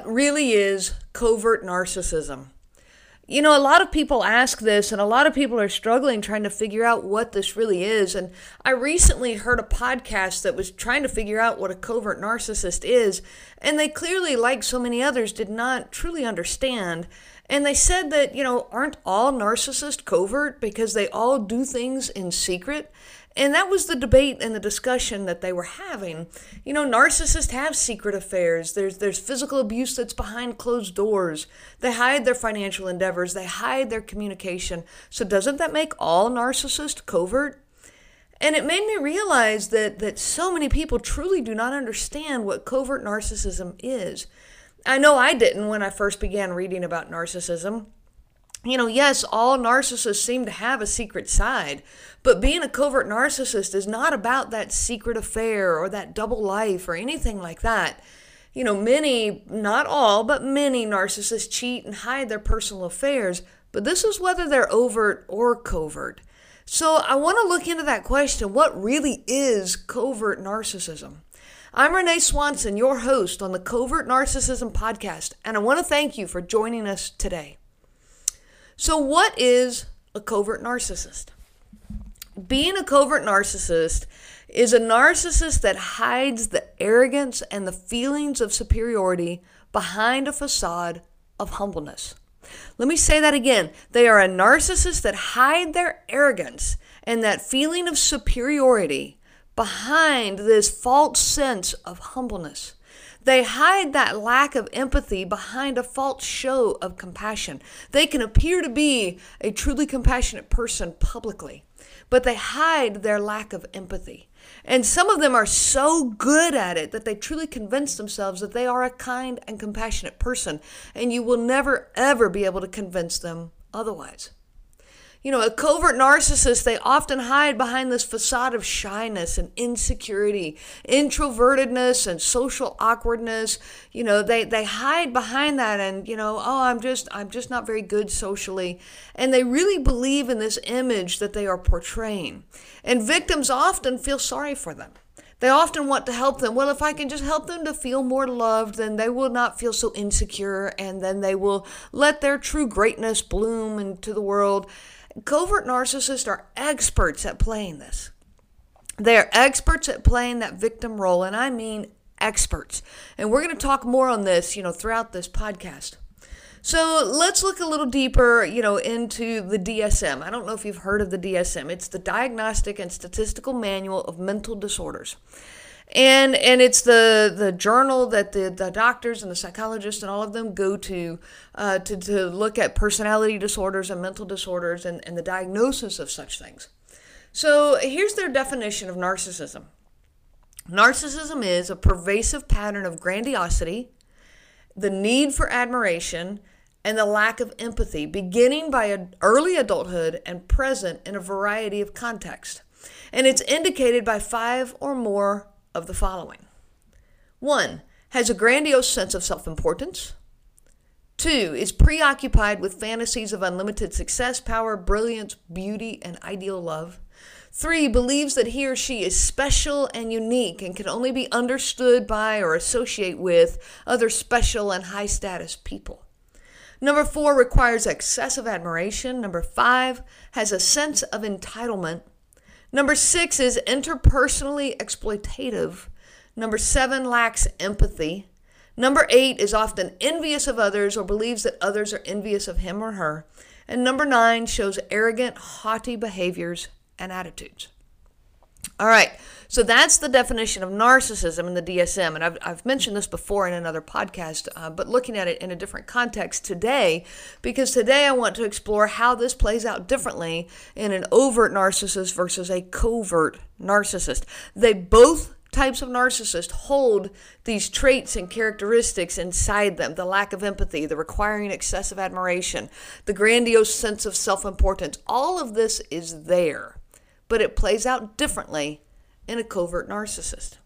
What really is covert narcissism? You know, a lot of people ask this, and a lot of people are struggling trying to figure out what this really is. And I recently heard a podcast that was trying to figure out what a covert narcissist is, and they clearly, like so many others, did not truly understand. And they said that, you know, aren't all narcissists covert because they all do things in secret? And that was the debate and the discussion that they were having. You know, narcissists have secret affairs. There's there's physical abuse that's behind closed doors. They hide their financial endeavors. They hide their communication. So doesn't that make all narcissists covert? And it made me realize that that so many people truly do not understand what covert narcissism is. I know I didn't when I first began reading about narcissism you know, yes, all narcissists seem to have a secret side, but being a covert narcissist is not about that secret affair or that double life or anything like that. You know, many, not all, but many narcissists cheat and hide their personal affairs, but this is whether they're overt or covert. So I want to look into that question what really is covert narcissism? I'm Renee Swanson, your host on the Covert Narcissism Podcast, and I want to thank you for joining us today. So, what is a covert narcissist? Being a covert narcissist is a narcissist that hides the arrogance and the feelings of superiority behind a facade of humbleness. Let me say that again. They are a narcissist that hide their arrogance and that feeling of superiority behind this false sense of humbleness. They hide that lack of empathy behind a false show of compassion. They can appear to be a truly compassionate person publicly, but they hide their lack of empathy. And some of them are so good at it that they truly convince themselves that they are a kind and compassionate person, and you will never, ever be able to convince them otherwise. You know, a covert narcissist, they often hide behind this facade of shyness and insecurity, introvertedness and social awkwardness. You know, they, they hide behind that and, you know, oh, I'm just I'm just not very good socially. And they really believe in this image that they are portraying. And victims often feel sorry for them. They often want to help them. Well, if I can just help them to feel more loved, then they will not feel so insecure and then they will let their true greatness bloom into the world. Covert narcissists are experts at playing this. They're experts at playing that victim role, and I mean experts. And we're going to talk more on this, you know, throughout this podcast. So let's look a little deeper, you know, into the DSM. I don't know if you've heard of the DSM. It's the Diagnostic and Statistical Manual of Mental Disorders and and it's the the journal that the, the doctors and the psychologists and all of them go to uh, to to look at personality disorders and mental disorders and, and the diagnosis of such things. So here's their definition of narcissism. Narcissism is a pervasive pattern of grandiosity, the need for admiration, and the lack of empathy, beginning by early adulthood and present in a variety of contexts. And it's indicated by five or more of the following one, has a grandiose sense of self importance. Two, is preoccupied with fantasies of unlimited success, power, brilliance, beauty, and ideal love. Three, believes that he or she is special and unique and can only be understood by or associate with other special and high status people. Number four, requires excessive admiration. Number five, has a sense of entitlement. Number six is interpersonally exploitative. Number seven lacks empathy. Number eight is often envious of others or believes that others are envious of him or her. And number nine shows arrogant, haughty behaviors and attitudes. All right, so that's the definition of narcissism in the DSM. And I've, I've mentioned this before in another podcast, uh, but looking at it in a different context today, because today I want to explore how this plays out differently in an overt narcissist versus a covert narcissist. They both types of narcissists hold these traits and characteristics inside them the lack of empathy, the requiring excessive admiration, the grandiose sense of self importance. All of this is there but it plays out differently in a covert narcissist.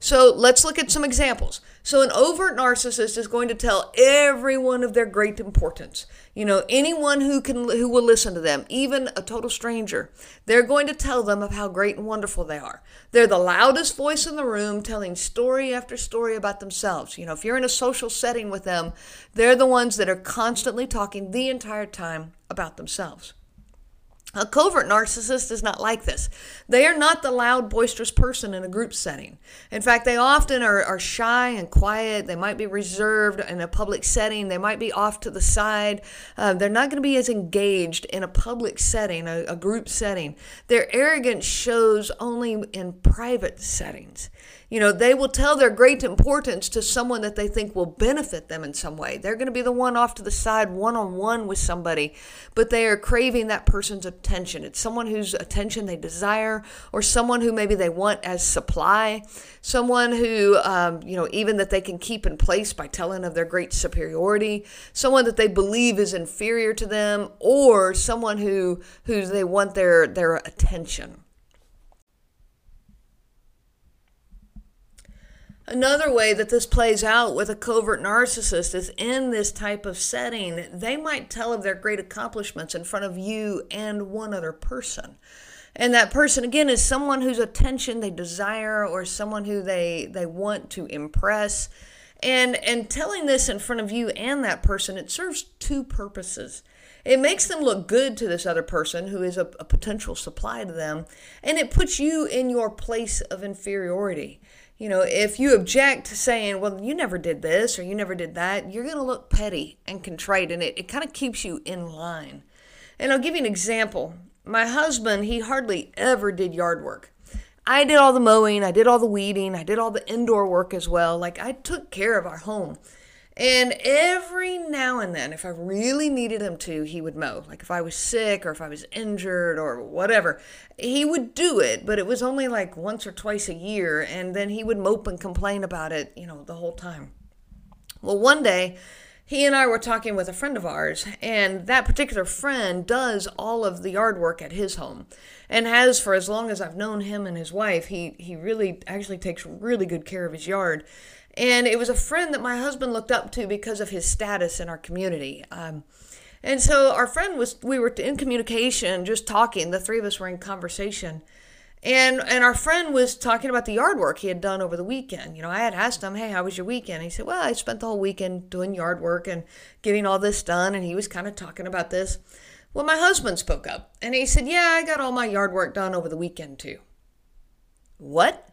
So let's look at some examples. So an overt narcissist is going to tell everyone of their great importance. You know, anyone who can who will listen to them, even a total stranger, they're going to tell them of how great and wonderful they are. They're the loudest voice in the room telling story after story about themselves. You know, if you're in a social setting with them, they're the ones that are constantly talking the entire time about themselves. A covert narcissist is not like this. They are not the loud, boisterous person in a group setting. In fact, they often are, are shy and quiet. They might be reserved in a public setting. They might be off to the side. Uh, they're not going to be as engaged in a public setting, a, a group setting. Their arrogance shows only in private settings. You know, they will tell their great importance to someone that they think will benefit them in some way. They're going to be the one off to the side, one on one with somebody, but they are craving that person's attention. It's someone whose attention they desire, or someone who maybe they want as supply, someone who, um, you know, even that they can keep in place by telling of their great superiority, someone that they believe is inferior to them, or someone who who they want their their attention. Another way that this plays out with a covert narcissist is in this type of setting, they might tell of their great accomplishments in front of you and one other person. And that person again is someone whose attention they desire or someone who they they want to impress. And and telling this in front of you and that person, it serves two purposes. It makes them look good to this other person who is a, a potential supply to them, and it puts you in your place of inferiority you know, if you object to saying, well, you never did this or you never did that, you're going to look petty and contrite, and it, it kind of keeps you in line. And I'll give you an example. My husband, he hardly ever did yard work. I did all the mowing, I did all the weeding, I did all the indoor work as well. Like, I took care of our home. And every now and then, if I really needed him to, he would mow. Like if I was sick or if I was injured or whatever, he would do it, but it was only like once or twice a year. And then he would mope and complain about it, you know, the whole time. Well, one day, he and I were talking with a friend of ours, and that particular friend does all of the yard work at his home and has for as long as I've known him and his wife. He, he really actually takes really good care of his yard. And it was a friend that my husband looked up to because of his status in our community. Um, and so our friend was, we were in communication, just talking. The three of us were in conversation. And and our friend was talking about the yard work he had done over the weekend. You know, I had asked him, "Hey, how was your weekend?" he said, "Well, I spent the whole weekend doing yard work and getting all this done." And he was kind of talking about this. Well, my husband spoke up and he said, "Yeah, I got all my yard work done over the weekend too." What?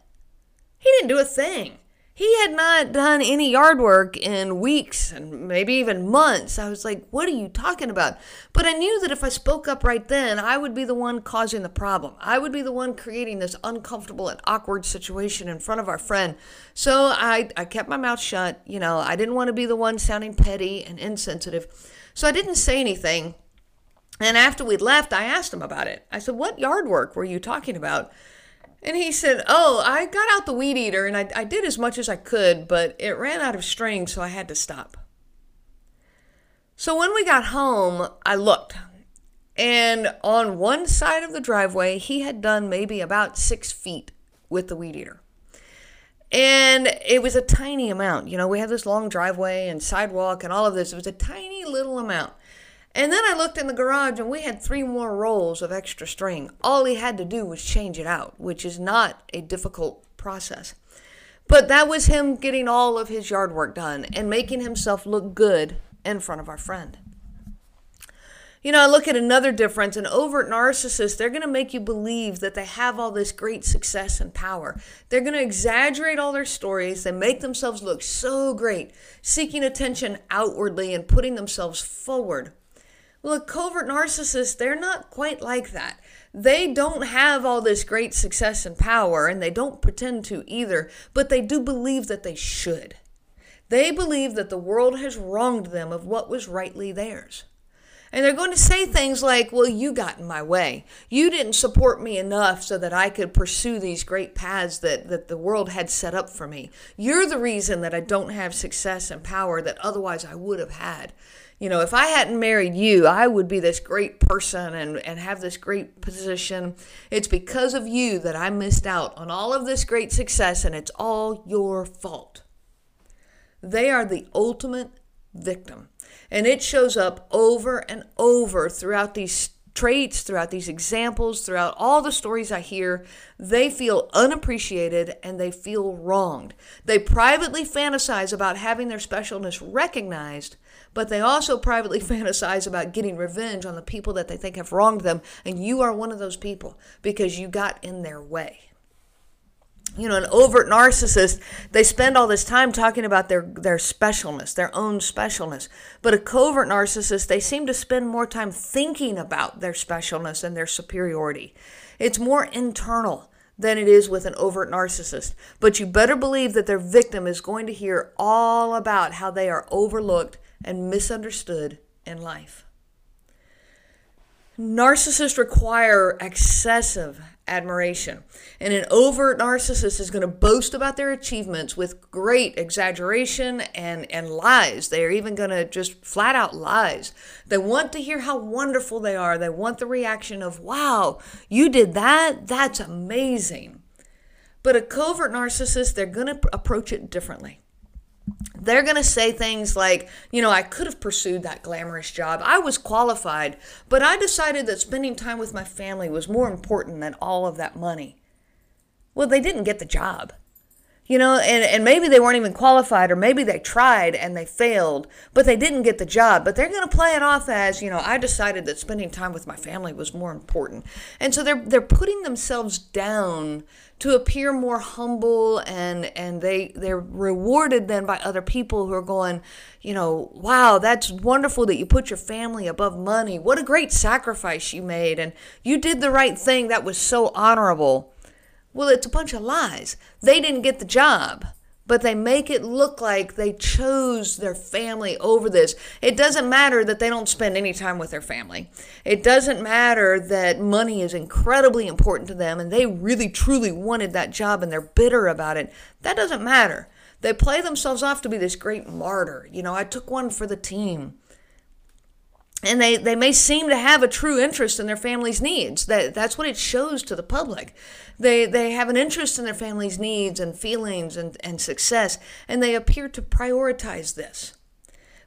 He didn't do a thing. He had not done any yard work in weeks and maybe even months. I was like, what are you talking about? But I knew that if I spoke up right then, I would be the one causing the problem. I would be the one creating this uncomfortable and awkward situation in front of our friend. So I, I kept my mouth shut. You know, I didn't want to be the one sounding petty and insensitive. So I didn't say anything. And after we'd left, I asked him about it. I said, What yard work were you talking about? And he said, Oh, I got out the weed eater and I, I did as much as I could, but it ran out of string, so I had to stop. So when we got home, I looked. And on one side of the driveway, he had done maybe about six feet with the weed eater. And it was a tiny amount. You know, we have this long driveway and sidewalk and all of this. It was a tiny little amount. And then I looked in the garage and we had three more rolls of extra string. All he had to do was change it out, which is not a difficult process. But that was him getting all of his yard work done and making himself look good in front of our friend. You know, I look at another difference. An overt narcissist, they're going to make you believe that they have all this great success and power. They're going to exaggerate all their stories. They make themselves look so great, seeking attention outwardly and putting themselves forward. Well, a covert narcissist, they're not quite like that. They don't have all this great success and power, and they don't pretend to either, but they do believe that they should. They believe that the world has wronged them of what was rightly theirs. And they're going to say things like, Well, you got in my way. You didn't support me enough so that I could pursue these great paths that, that the world had set up for me. You're the reason that I don't have success and power that otherwise I would have had. You know, if I hadn't married you, I would be this great person and, and have this great position. It's because of you that I missed out on all of this great success, and it's all your fault. They are the ultimate victim. And it shows up over and over throughout these traits, throughout these examples, throughout all the stories I hear, they feel unappreciated and they feel wronged. They privately fantasize about having their specialness recognized, but they also privately fantasize about getting revenge on the people that they think have wronged them. And you are one of those people because you got in their way you know, an overt narcissist, they spend all this time talking about their, their specialness, their own specialness. But a covert narcissist, they seem to spend more time thinking about their specialness and their superiority. It's more internal than it is with an overt narcissist. But you better believe that their victim is going to hear all about how they are overlooked and misunderstood in life. Narcissists require excessive admiration. And an overt narcissist is going to boast about their achievements with great exaggeration and, and lies. They are even going to just flat out lies. They want to hear how wonderful they are. They want the reaction of, wow, you did that? That's amazing. But a covert narcissist, they're going to approach it differently they're going to say things like, you know, I could have pursued that glamorous job. I was qualified, but I decided that spending time with my family was more important than all of that money. Well, they didn't get the job. You know, and, and maybe they weren't even qualified, or maybe they tried and they failed, but they didn't get the job. But they're going to play it off as, you know, I decided that spending time with my family was more important. And so they're, they're putting themselves down to appear more humble and and they they're rewarded then by other people who are going you know wow that's wonderful that you put your family above money what a great sacrifice you made and you did the right thing that was so honorable well it's a bunch of lies they didn't get the job but they make it look like they chose their family over this. It doesn't matter that they don't spend any time with their family. It doesn't matter that money is incredibly important to them and they really truly wanted that job and they're bitter about it. That doesn't matter. They play themselves off to be this great martyr. You know, I took one for the team and they, they may seem to have a true interest in their family's needs. That, that's what it shows to the public. They, they have an interest in their family's needs and feelings and, and success, and they appear to prioritize this.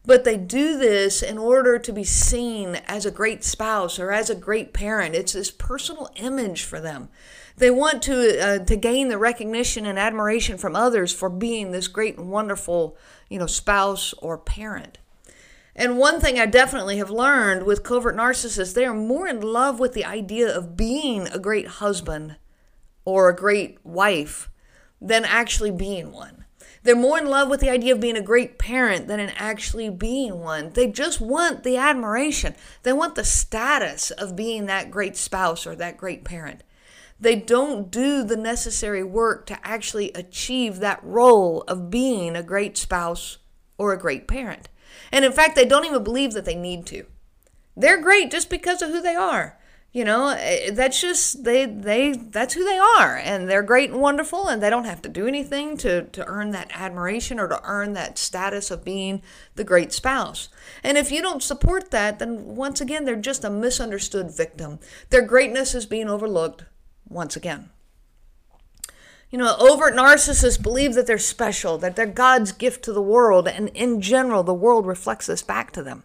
But they do this in order to be seen as a great spouse or as a great parent. It's this personal image for them. They want to, uh, to gain the recognition and admiration from others for being this great and wonderful you know, spouse or parent. And one thing I definitely have learned with covert narcissists, they are more in love with the idea of being a great husband or a great wife than actually being one. They're more in love with the idea of being a great parent than in actually being one. They just want the admiration. They want the status of being that great spouse or that great parent. They don't do the necessary work to actually achieve that role of being a great spouse or a great parent. And in fact, they don't even believe that they need to. They're great just because of who they are. You know, eh, that's just they they that's who they are and they're great and wonderful and they don't have to do anything to to earn that admiration or to earn that status of being the great spouse. And if you don't support that, then once again they're just a misunderstood victim. Their greatness is being overlooked once again. You know, overt narcissists believe that they're special, that they're God's gift to the world, and in general, the world reflects this back to them.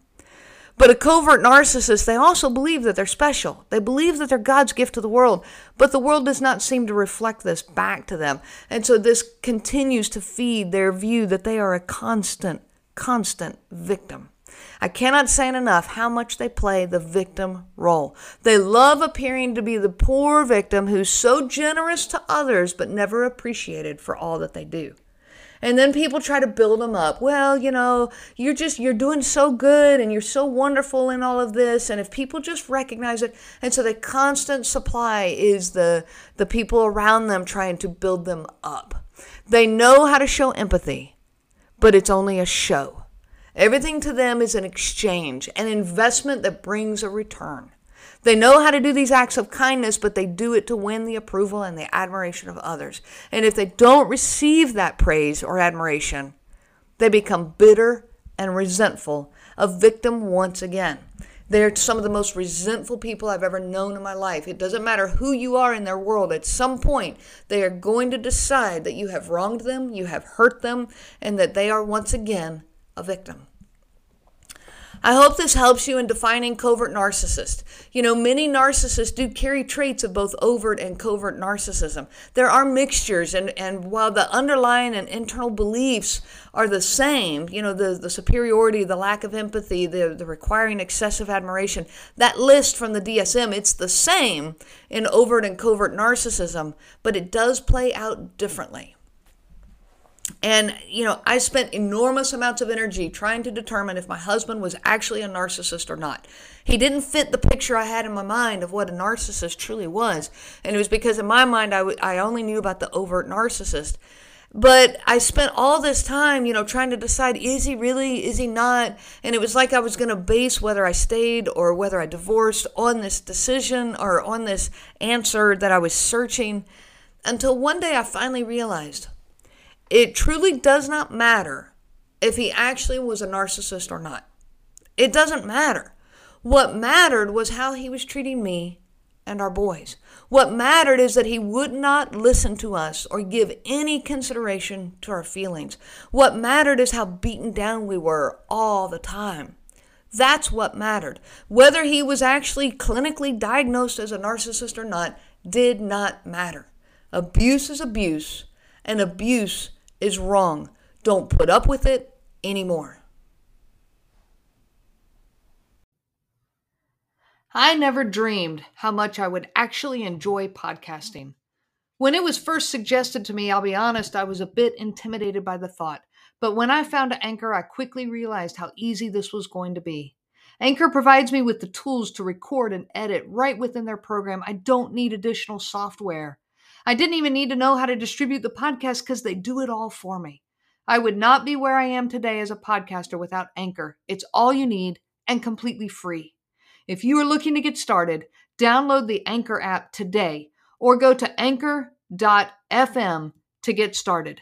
But a covert narcissist, they also believe that they're special. They believe that they're God's gift to the world, but the world does not seem to reflect this back to them. And so this continues to feed their view that they are a constant, constant victim. I cannot say it enough how much they play the victim role. They love appearing to be the poor victim who's so generous to others but never appreciated for all that they do. And then people try to build them up. Well, you know, you're just you're doing so good and you're so wonderful in all of this and if people just recognize it and so the constant supply is the the people around them trying to build them up. They know how to show empathy, but it's only a show. Everything to them is an exchange, an investment that brings a return. They know how to do these acts of kindness, but they do it to win the approval and the admiration of others. And if they don't receive that praise or admiration, they become bitter and resentful a victim once again. They're some of the most resentful people I've ever known in my life. It doesn't matter who you are in their world, at some point, they are going to decide that you have wronged them, you have hurt them, and that they are once again a victim. I hope this helps you in defining covert narcissist. You know, many narcissists do carry traits of both overt and covert narcissism. There are mixtures, and, and while the underlying and internal beliefs are the same, you know, the, the superiority, the lack of empathy, the, the requiring excessive admiration, that list from the DSM, it's the same in overt and covert narcissism, but it does play out differently. And, you know, I spent enormous amounts of energy trying to determine if my husband was actually a narcissist or not. He didn't fit the picture I had in my mind of what a narcissist truly was. And it was because in my mind, I, w- I only knew about the overt narcissist. But I spent all this time, you know, trying to decide is he really, is he not? And it was like I was going to base whether I stayed or whether I divorced on this decision or on this answer that I was searching until one day I finally realized it truly does not matter if he actually was a narcissist or not. It doesn't matter. What mattered was how he was treating me and our boys. What mattered is that he would not listen to us or give any consideration to our feelings. What mattered is how beaten down we were all the time. That's what mattered. Whether he was actually clinically diagnosed as a narcissist or not did not matter. Abuse is abuse, and abuse is wrong. Don't put up with it anymore. I never dreamed how much I would actually enjoy podcasting. When it was first suggested to me, I'll be honest, I was a bit intimidated by the thought. But when I found Anchor, I quickly realized how easy this was going to be. Anchor provides me with the tools to record and edit right within their program. I don't need additional software. I didn't even need to know how to distribute the podcast because they do it all for me. I would not be where I am today as a podcaster without Anchor. It's all you need and completely free. If you are looking to get started, download the Anchor app today or go to anchor.fm to get started.